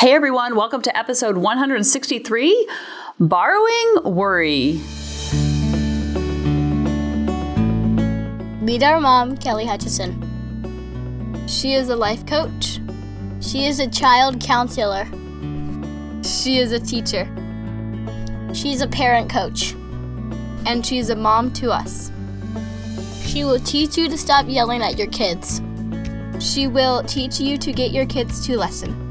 Hey everyone, welcome to episode 163 Borrowing Worry. Meet our mom, Kelly Hutchison. She is a life coach. She is a child counselor. She is a teacher. She's a parent coach. And she's a mom to us. She will teach you to stop yelling at your kids. She will teach you to get your kids to listen.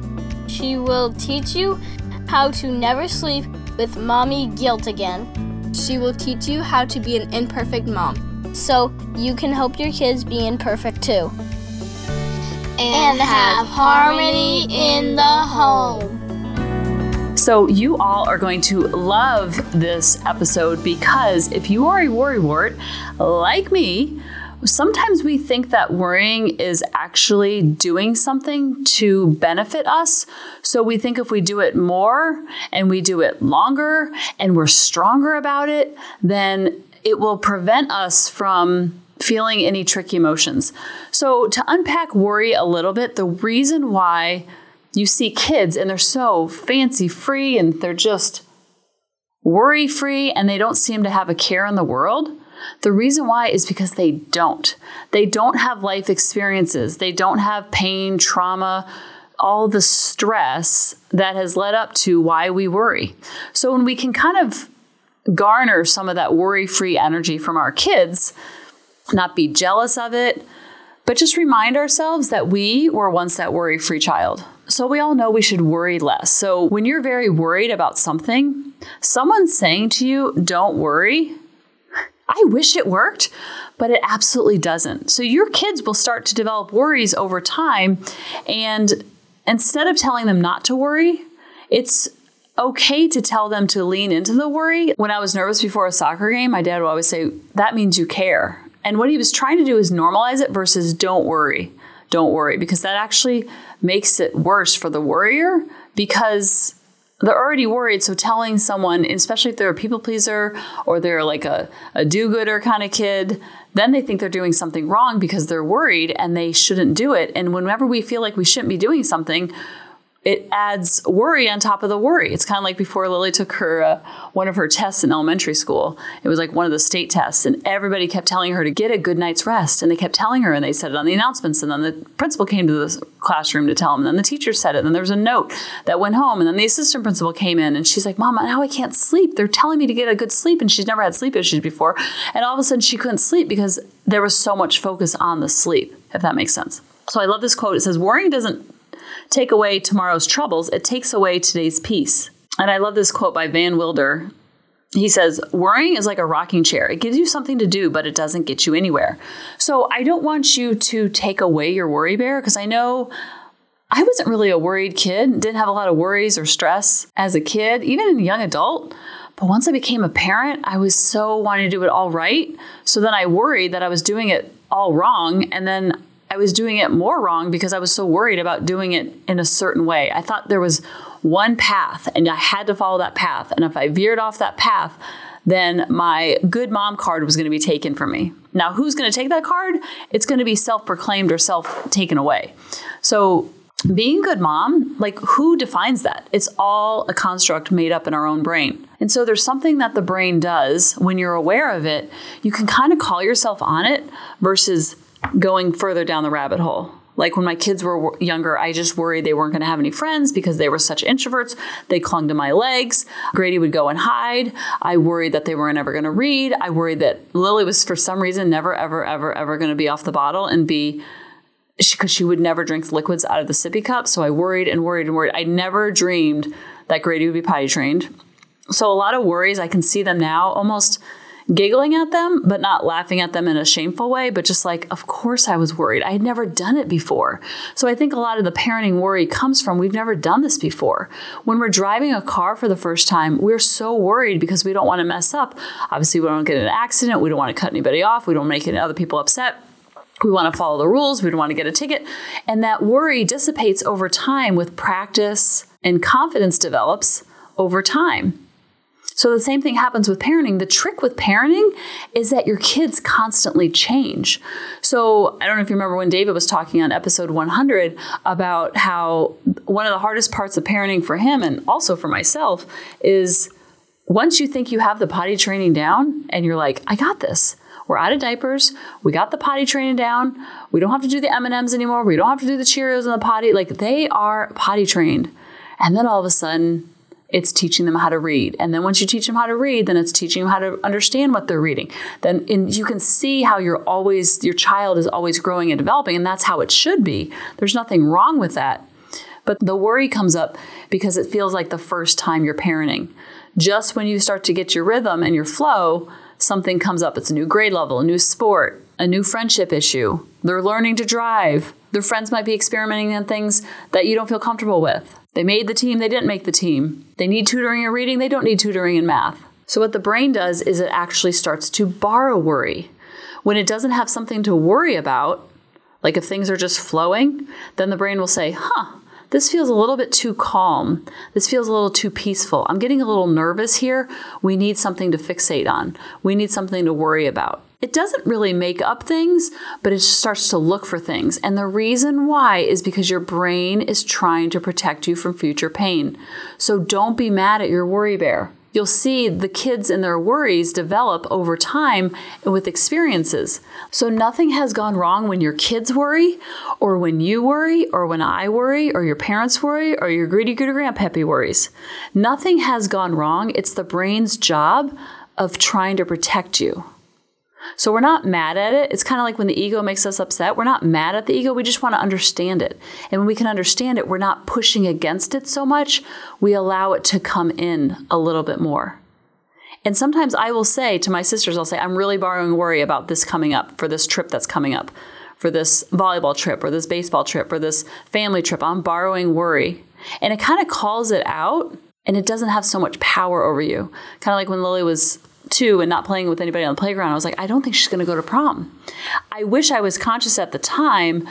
She will teach you how to never sleep with mommy guilt again. She will teach you how to be an imperfect mom so you can help your kids be imperfect too. And, have harmony in the home. So, you all are going to love this episode because if you are a worrywart like me, sometimes we think that worrying is actually doing something to benefit us. So we think if we do it more and we do it longer and we're stronger about it, then it will prevent us from feeling any tricky emotions. So, to unpack worry a little bit, the reason why you see kids and they're so fancy free and they're just worry free and they don't seem to have a care in the world the reason why is because they don't. They don't have life experiences, they don't have pain, trauma, all the stress that has led up to why we worry. So when we can kind of garner some of that worry free energy from our kids, not be jealous of it, but just remind ourselves that we were once that worry free child. So we all know we should worry less. So when you're very worried about something, someone's saying to you, don't worry, I wish it worked, but it absolutely doesn't. So your kids will start to develop worries over time. And instead of telling them not to worry, it's okay to tell them to lean into the worry. When I was nervous before a soccer game, my dad would always say, That means you care. And what he was trying to do is normalize it versus don't worry. Don't worry, because that actually makes it worse for the worrier because they're already worried. So telling someone, especially if they're a people pleaser or they're like a, a do gooder kind of kid, then they think they're doing something wrong because they're worried and they shouldn't do it. And whenever we feel like we shouldn't be doing something, it adds worry on top of the worry. It's kind of like before Lily took her uh, one of her tests in elementary school. It was like one of the state tests, and everybody kept telling her to get a good night's rest. And they kept telling her, and they said it on the announcements. And then the principal came to the classroom to tell them. And then the teacher said it. And then there was a note that went home. And then the assistant principal came in, and she's like, "Mom, now I can't sleep. They're telling me to get a good sleep." And she's never had sleep issues before. And all of a sudden, she couldn't sleep because there was so much focus on the sleep. If that makes sense. So I love this quote. It says, "Worrying doesn't." Take away tomorrow's troubles, it takes away today's peace. And I love this quote by Van Wilder. He says, Worrying is like a rocking chair. It gives you something to do, but it doesn't get you anywhere. So I don't want you to take away your worry bear because I know I wasn't really a worried kid, didn't have a lot of worries or stress as a kid, even in a young adult. But once I became a parent, I was so wanting to do it all right. So then I worried that I was doing it all wrong. And then I was doing it more wrong because I was so worried about doing it in a certain way. I thought there was one path and I had to follow that path. And if I veered off that path, then my good mom card was going to be taken from me. Now, who's going to take that card? It's going to be self proclaimed or self taken away. So, being a good mom, like who defines that? It's all a construct made up in our own brain. And so there's something that the brain does when you're aware of it, you can kind of call yourself on it versus going further down the rabbit hole. Like when my kids were younger, I just worried they weren't going to have any friends because they were such introverts. They clung to my legs. Grady would go and hide. I worried that they were never going to read. I worried that Lily was, for some reason, never, ever, ever, ever going to be off the bottle and be because she, she, would never drink liquids out of the sippy cup. So I worried and worried and worried. I never dreamed that Grady would be potty trained. So a lot of worries, I can see them now almost giggling at them, but not laughing at them in a shameful way, but just like, of course I was worried. I had never done it before. So I think a lot of the parenting worry comes from we've never done this before. When we're driving a car for the first time, we're so worried because we don't want to mess up. Obviously, we don't get an accident. We don't want to cut anybody off. We don't make other people upset. We want to follow the rules. We don't want to get a ticket. And that worry dissipates over time with practice and confidence develops over time. So the same thing happens with parenting. The trick with parenting is that your kids constantly change. So I don't know if you remember when David was talking on episode 100 about how one of the hardest parts of parenting for him and also for myself is once you think you have the potty training down and you're like, I got this. We're out of diapers. We got the potty training down. We don't have to do the M&Ms anymore. We don't have to do the Cheerios in the potty. Like they are potty trained. And then all of a sudden, it's teaching them how to read. And then once you teach them how to read, then it's teaching them how to understand what they're reading. Then in, you can see how you're always, your child is always growing and developing, and that's how it should be. There's nothing wrong with that. But the worry comes up because it feels like the first time you're parenting. Just when you start to get your rhythm and your flow, something comes up. It's a new grade level, a new sport, a new friendship issue. They're learning to drive. Their friends might be experimenting on things that you don't feel comfortable with. They made the team, they didn't make the team. They need tutoring in reading, they don't need tutoring in math. So, what the brain does is it actually starts to borrow worry. When it doesn't have something to worry about, like if things are just flowing, then the brain will say, huh, this feels a little bit too calm. This feels a little too peaceful. I'm getting a little nervous here. We need something to fixate on. We need something to worry about. It doesn't really make up things, but it starts to look for things. And the reason why is because your brain is trying to protect you from future pain. So don't be mad at your worry bear. You'll see the kids and their worries develop over time and with experiences. So nothing has gone wrong when your kids worry, or when you worry, or when I worry, or your parents worry, or your greedy greedy grandpappy worries. Nothing has gone wrong. It's the brain's job of trying to protect you. So we're not mad at it. It's kind of like when the ego makes us upset. We're not mad at the ego. We just want to understand it. And when we can understand it, we're not pushing against it so much. We allow it to come in a little bit more. And sometimes I will say to my sisters, I'll say, I'm really borrowing worry about this coming up for this trip that's coming up, for this volleyball trip or this baseball trip or this family trip. I'm borrowing worry. And it kind of calls it out and it doesn't have so much power over you. Kind of like when Lily was two and not playing with anybody on the playground, I was like, I don't think she's going to go to prom. I wish I was conscious at the time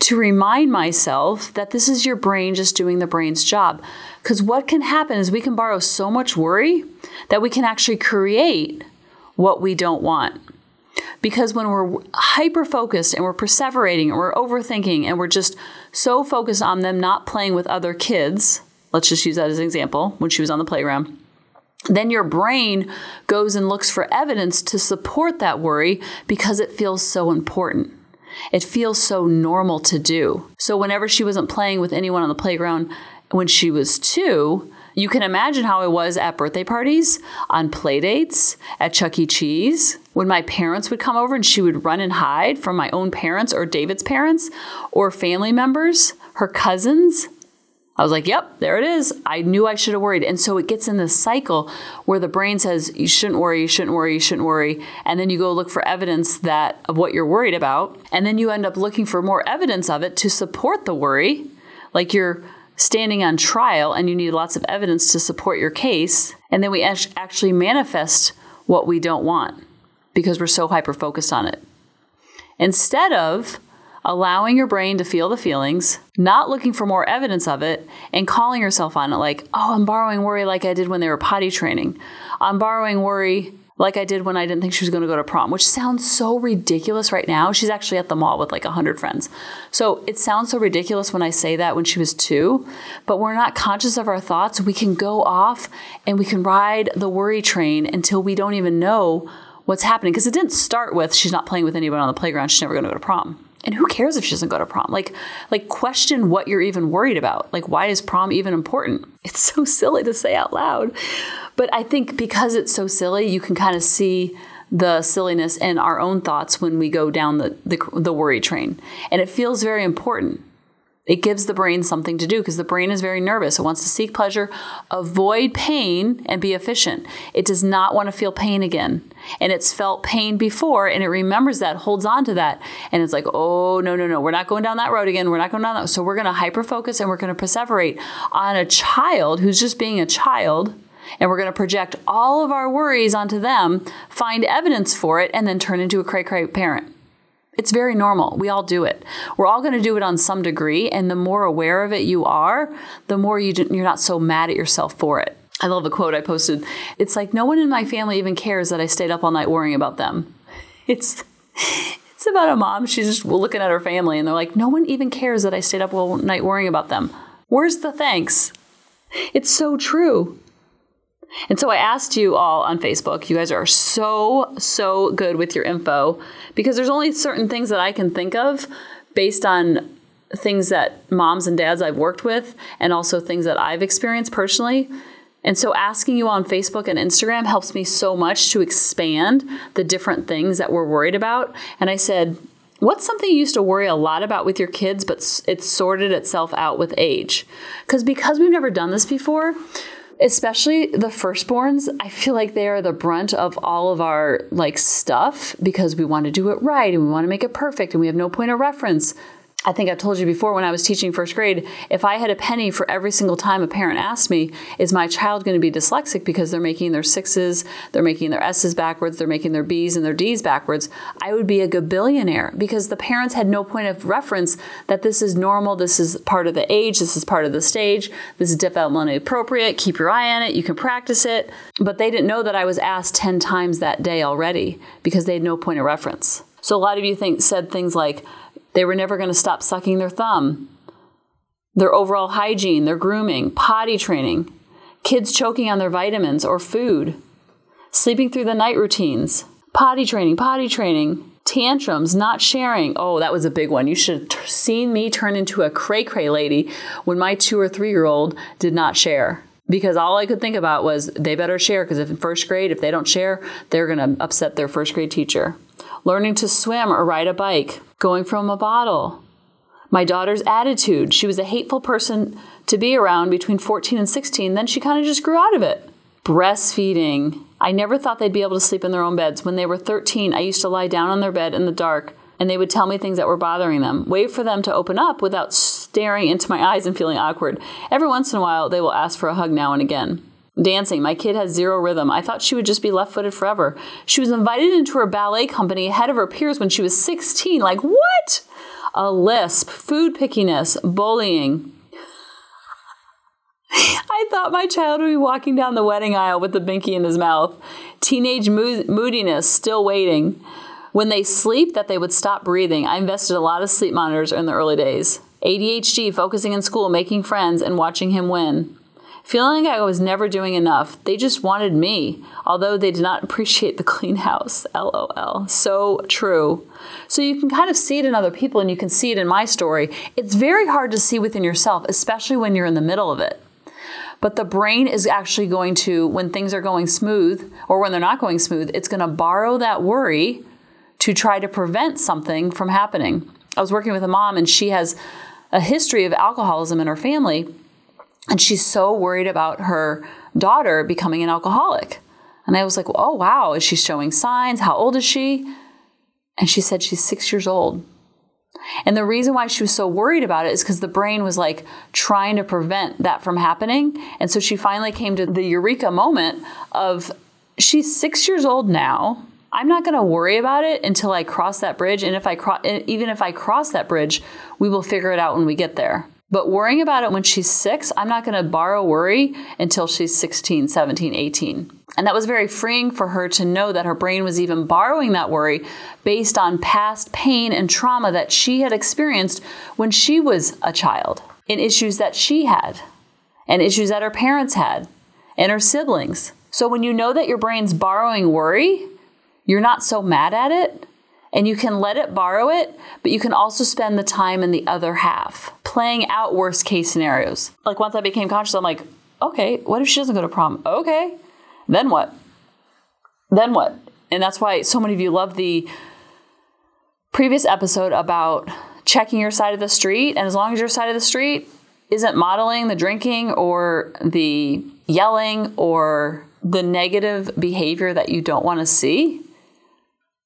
to remind myself that this is your brain just doing the brain's job. Because what can happen is we can borrow so much worry that we can actually create what we don't want. Because when we're hyper focused and we're perseverating and we're overthinking and we're just so focused on them not playing with other kids, let's just use that as an example when she was on the playground then your brain goes and looks for evidence to support that worry because it feels so important. It feels so normal to do. So, whenever she wasn't playing with anyone on the playground when she was two, you can imagine how it was at birthday parties, on play dates, at Chuck E. Cheese, when my parents would come over and she would run and hide from my own parents or David's parents or family members, her cousins. I was like, yep, there it is. I knew I should have worried. And so it gets in this cycle where the brain says, you shouldn't worry, you shouldn't worry, you shouldn't worry. And then you go look for evidence that of what you're worried about. And then you end up looking for more evidence of it to support the worry. Like you're standing on trial and you need lots of evidence to support your case. And then we actually manifest what we don't want because we're so hyper focused on it. Instead of allowing your brain to feel the feelings, not looking for more evidence of it, and calling yourself on it like, oh, I'm borrowing worry like I did when they were potty training. I'm borrowing worry like I did when I didn't think she was going to go to prom, which sounds so ridiculous right now. She's actually at the mall with like 100 friends. So it sounds so ridiculous when I say that when she was two, but we're not conscious of our thoughts. We can go off and we can ride the worry train until we don't even know what's happening. Because it didn't start with she's not playing with anyone on the playground, she's never going to go to prom and who cares if she doesn't go to prom? Like like question what you're even worried about. Like why is prom even important? It's so silly to say out loud. But i think because it's so silly you can kind of see the silliness in our own thoughts when we go down the, the, the worry train. And it feels very important it gives the brain something to do because the brain is very nervous. It wants to seek pleasure, avoid pain, and be efficient. It does not want to feel pain again. And it's felt pain before and it remembers that, holds on to that. And it's like, oh, no, no, no, we're not going down that road again. We're not going down that. So we're going to hyper focus and we're going to perseverate on a child who's just being a child and we're going to project all of our worries onto them, find evidence for it, and then turn into a cray cray parent. It's very normal. We all do it. We're all going to do it on some degree. And the more aware of it you are, the more you you're not so mad at yourself for it. I love the quote I posted. It's like no one in my family even cares that I stayed up all night worrying about them. It's it's about a mom. She's just looking at her family and they're like, no one even cares that I stayed up all night worrying about them. Where's the thanks? It's so true. And so I asked you all on Facebook. You guys are so, so good with your info because there's only certain things that I can think of based on things that moms and dads I've worked with and also things that I've experienced personally. And so asking you on Facebook and Instagram helps me so much to expand the different things that we're worried about. And I said, What's something you used to worry a lot about with your kids, but it's sorted itself out with age? Because because we've never done this before, especially the firstborns, I feel like they are the brunt of all of our like stuff because we want to do it right and we want to make it perfect and we have no point of reference. I think I've told you before when I was teaching first grade, if I had a penny for every single time a parent asked me, is my child going to be dyslexic because they're making their sixes, they're making their S's backwards, they're making their B's and their D's backwards, I would be a good billionaire because the parents had no point of reference that this is normal, this is part of the age, this is part of the stage, this is developmentally appropriate, keep your eye on it, you can practice it. But they didn't know that I was asked 10 times that day already because they had no point of reference. So a lot of you think said things like, they were never going to stop sucking their thumb. Their overall hygiene, their grooming, potty training, kids choking on their vitamins or food, sleeping through the night routines, potty training, potty training, tantrums, not sharing. Oh, that was a big one. You should have seen me turn into a cray cray lady when my two or three year old did not share. Because all I could think about was they better share because if in first grade, if they don't share, they're going to upset their first grade teacher. Learning to swim or ride a bike, going from a bottle. My daughter's attitude. She was a hateful person to be around between 14 and 16. Then she kind of just grew out of it. Breastfeeding. I never thought they'd be able to sleep in their own beds. When they were 13, I used to lie down on their bed in the dark and they would tell me things that were bothering them. Wait for them to open up without staring into my eyes and feeling awkward. Every once in a while, they will ask for a hug now and again. Dancing. My kid has zero rhythm. I thought she would just be left footed forever. She was invited into her ballet company ahead of her peers when she was 16. Like, what? A lisp, food pickiness, bullying. I thought my child would be walking down the wedding aisle with the binky in his mouth. Teenage moodiness, still waiting. When they sleep, that they would stop breathing. I invested a lot of sleep monitors in the early days. ADHD, focusing in school, making friends, and watching him win. Feeling like I was never doing enough. They just wanted me, although they did not appreciate the clean house. LOL. So true. So you can kind of see it in other people and you can see it in my story. It's very hard to see within yourself, especially when you're in the middle of it. But the brain is actually going to, when things are going smooth or when they're not going smooth, it's going to borrow that worry to try to prevent something from happening. I was working with a mom and she has a history of alcoholism in her family and she's so worried about her daughter becoming an alcoholic. And I was like, oh, wow, is she showing signs? How old is she? And she said she's six years old. And the reason why she was so worried about it is because the brain was like trying to prevent that from happening. And so she finally came to the eureka moment of she's six years old now. I'm not going to worry about it until I cross that bridge. And if I cross, even if I cross that bridge, we will figure it out when we get there. But worrying about it when she's six, I'm not going to borrow worry until she's 16, 17, 18. And that was very freeing for her to know that her brain was even borrowing that worry based on past pain and trauma that she had experienced when she was a child, in issues that she had, and issues that her parents had, and her siblings. So when you know that your brain's borrowing worry, you're not so mad at it and you can let it borrow it, but you can also spend the time in the other half playing out worst case scenarios. Like once I became conscious, I'm like, okay, what if she doesn't go to prom? Okay, then what? Then what? And that's why so many of you love the previous episode about checking your side of the street. And as long as your side of the street isn't modeling the drinking or the yelling or the negative behavior that you don't want to see,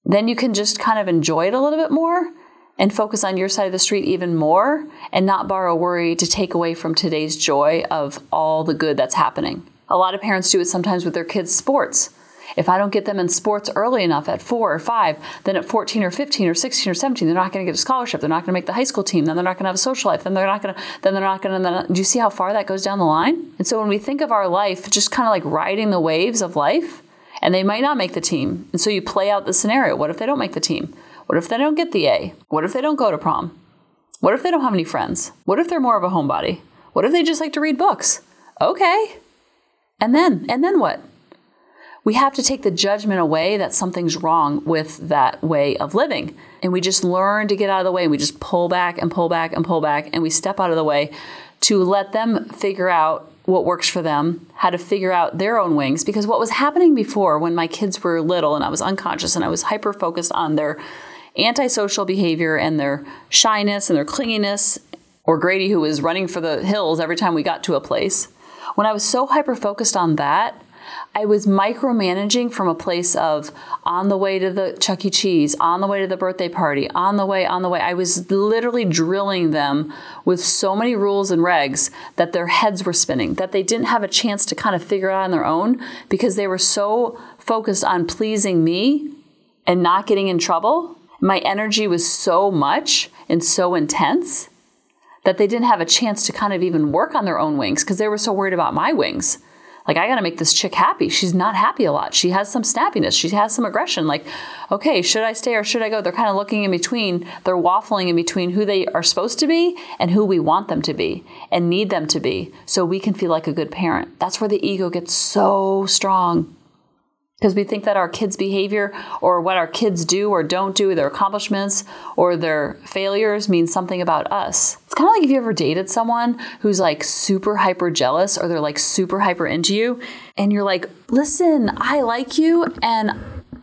then you can just kind of enjoy it a little bit more and focus on your side of the street even more and not borrow worry to take away from today's joy of all the good that's happening. A lot of parents do it sometimes with their kids' sports. If I don't get them in sports early enough at four or five, then at 14 or 15 or 16 or 17, they're not going to get a scholarship. They're not going to make the high school team. Then they're not going to have a social life. Then they're not going to, then they're not going to, do you see how far that goes down the line? And so when we think of our life, just kind of like riding the waves of life, and they might not make the team. And so you play out the scenario. What if they don't make the team? What if they don't get the A? What if they don't go to prom? What if they don't have any friends? What if they're more of a homebody? What if they just like to read books? Okay. And then, and then what? we have to take the judgment away that something's wrong with that way of living. And we just learn to get out of the way. And we just pull back and pull back and pull back, and we step out of the way to let them figure out what works for them, how to figure out their own wings. Because what was happening before when my kids were little and I was unconscious and I was hyper focused on their antisocial behavior and their shyness and their clinginess, or Grady, who was running for the hills every time we got to a place. When I was so hyper focused on that, I was micromanaging from a place of on the way to the Chuck E. Cheese, on the way to the birthday party, on the way, on the way. I was literally drilling them with so many rules and regs that their heads were spinning, that they didn't have a chance to kind of figure it out on their own because they were so focused on pleasing me and not getting in trouble. My energy was so much and so intense that they didn't have a chance to kind of even work on their own wings because they were so worried about my wings like I got to make this chick happy. She's not happy a lot. She has some snappiness. She has some aggression. Like, okay, should I stay or should I go? They're kind of looking in between. They're waffling in between who they are supposed to be and who we want them to be and need them to be so we can feel like a good parent. That's where the ego gets so strong because we think that our kids' behavior or what our kids do or don't do, their accomplishments or their failures means something about us. It's kind of like if you ever dated someone who's like super hyper jealous or they're like super hyper into you, and you're like, listen, I like you, and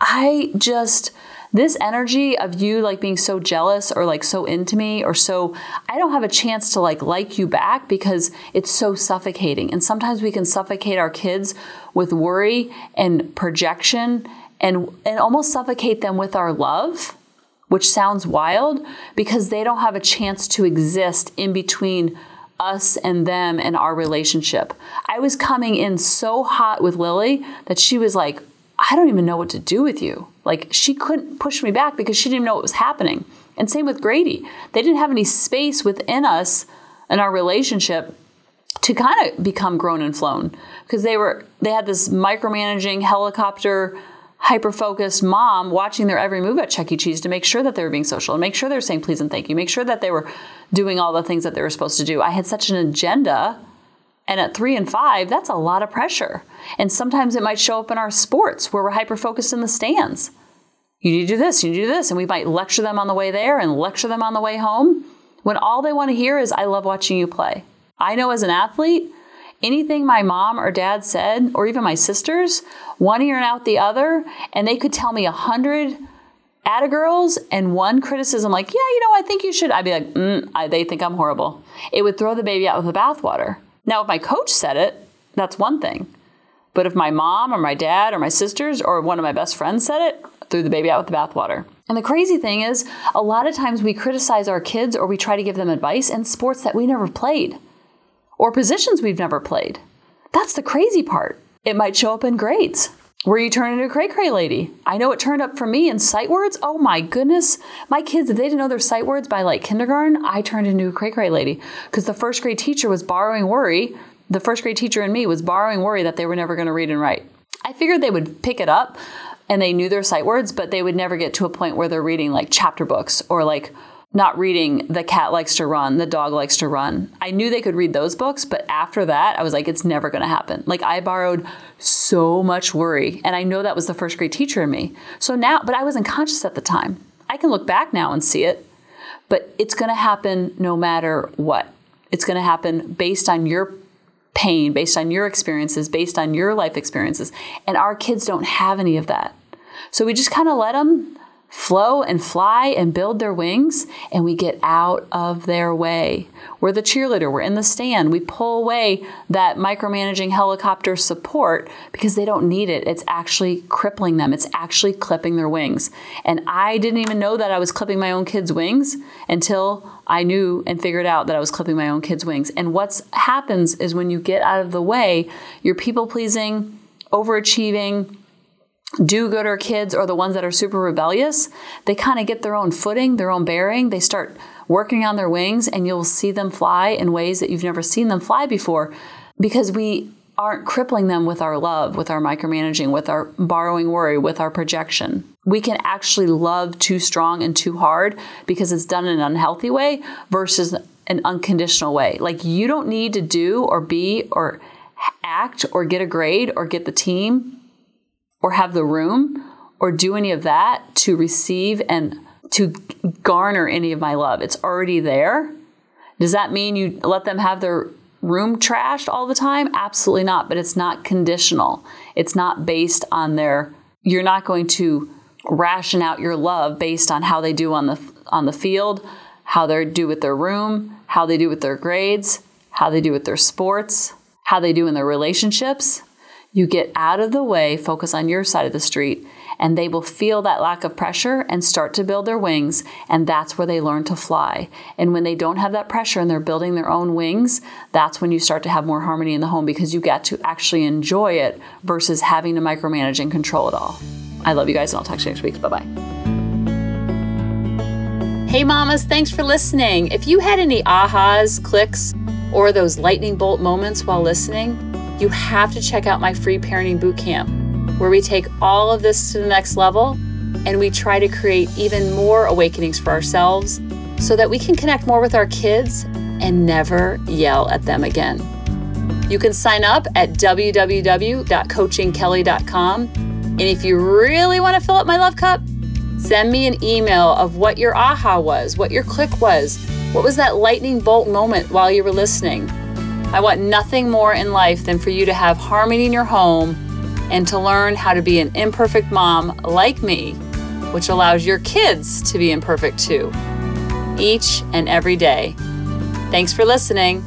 I just this energy of you like being so jealous or like so into me or so I don't have a chance to like like you back because it's so suffocating. And sometimes we can suffocate our kids with worry and projection and and almost suffocate them with our love, which sounds wild because they don't have a chance to exist in between us and them and our relationship. I was coming in so hot with Lily that she was like, I don't even know what to do with you. Like she couldn't push me back because she didn't know what was happening. And same with Grady. They didn't have any space within us and our relationship to kind of become grown and flown because they were they had this micromanaging helicopter hyper focused mom watching their every move at Chuck E. Cheese to make sure that they were being social and make sure they were saying please and thank you, make sure that they were doing all the things that they were supposed to do. I had such an agenda and at three and five, that's a lot of pressure. And sometimes it might show up in our sports where we're hyper focused in the stands. You need to do this, you need to do this. And we might lecture them on the way there and lecture them on the way home when all they want to hear is, I love watching you play. I know as an athlete, anything my mom or dad said, or even my sisters, one ear and out the other, and they could tell me a hundred girls and one criticism like, yeah, you know, I think you should. I'd be like, mm, I, they think I'm horrible. It would throw the baby out with the bathwater. Now, if my coach said it, that's one thing. But if my mom or my dad or my sisters or one of my best friends said it, threw the baby out with the bathwater. And the crazy thing is, a lot of times we criticize our kids or we try to give them advice in sports that we never played or positions we've never played. That's the crazy part. It might show up in grades. Where you turn into a cray cray lady. I know it turned up for me in sight words. Oh my goodness. My kids, if they didn't know their sight words by like kindergarten, I turned into a cray cray lady. Because the first grade teacher was borrowing worry. The first grade teacher and me was borrowing worry that they were never going to read and write. I figured they would pick it up and they knew their sight words, but they would never get to a point where they're reading like chapter books or like not reading The Cat Likes to Run, The Dog Likes to Run. I knew they could read those books, but after that, I was like, it's never going to happen. Like, I borrowed so much worry, and I know that was the first grade teacher in me. So now, but I wasn't conscious at the time. I can look back now and see it, but it's going to happen no matter what. It's going to happen based on your pain, based on your experiences, based on your life experiences. And our kids don't have any of that. So we just kind of let them flow and fly and build their wings, and we get out of their way. We're the cheerleader, we're in the stand. We pull away that micromanaging helicopter support because they don't need it. It's actually crippling them, it's actually clipping their wings. And I didn't even know that I was clipping my own kids' wings until I knew and figured out that I was clipping my own kids' wings. And what happens is when you get out of the way, you're people pleasing, overachieving, do gooder kids or the ones that are super rebellious, they kind of get their own footing, their own bearing. They start working on their wings, and you'll see them fly in ways that you've never seen them fly before because we aren't crippling them with our love, with our micromanaging, with our borrowing worry, with our projection. We can actually love too strong and too hard because it's done in an unhealthy way versus an unconditional way. Like you don't need to do or be or act or get a grade or get the team or have the room or do any of that to receive and to garner any of my love. It's already there. Does that mean you let them have their room trashed all the time? Absolutely not, but it's not conditional. It's not based on their you're not going to ration out your love based on how they do on the on the field, how they do with their room, how they do with their grades, how they do with their sports, how they do in their relationships. You get out of the way, focus on your side of the street, and they will feel that lack of pressure and start to build their wings, and that's where they learn to fly. And when they don't have that pressure and they're building their own wings, that's when you start to have more harmony in the home because you get to actually enjoy it versus having to micromanage and control it all. I love you guys, and I'll talk to you next week. Bye bye. Hey, mamas, thanks for listening. If you had any ahas, clicks, or those lightning bolt moments while listening, you have to check out my free parenting bootcamp where we take all of this to the next level and we try to create even more awakenings for ourselves so that we can connect more with our kids and never yell at them again. You can sign up at www.coachingkelly.com. And if you really want to fill up my love cup, send me an email of what your aha was, what your click was, what was that lightning bolt moment while you were listening. I want nothing more in life than for you to have harmony in your home and to learn how to be an imperfect mom like me, which allows your kids to be imperfect too, each and every day. Thanks for listening.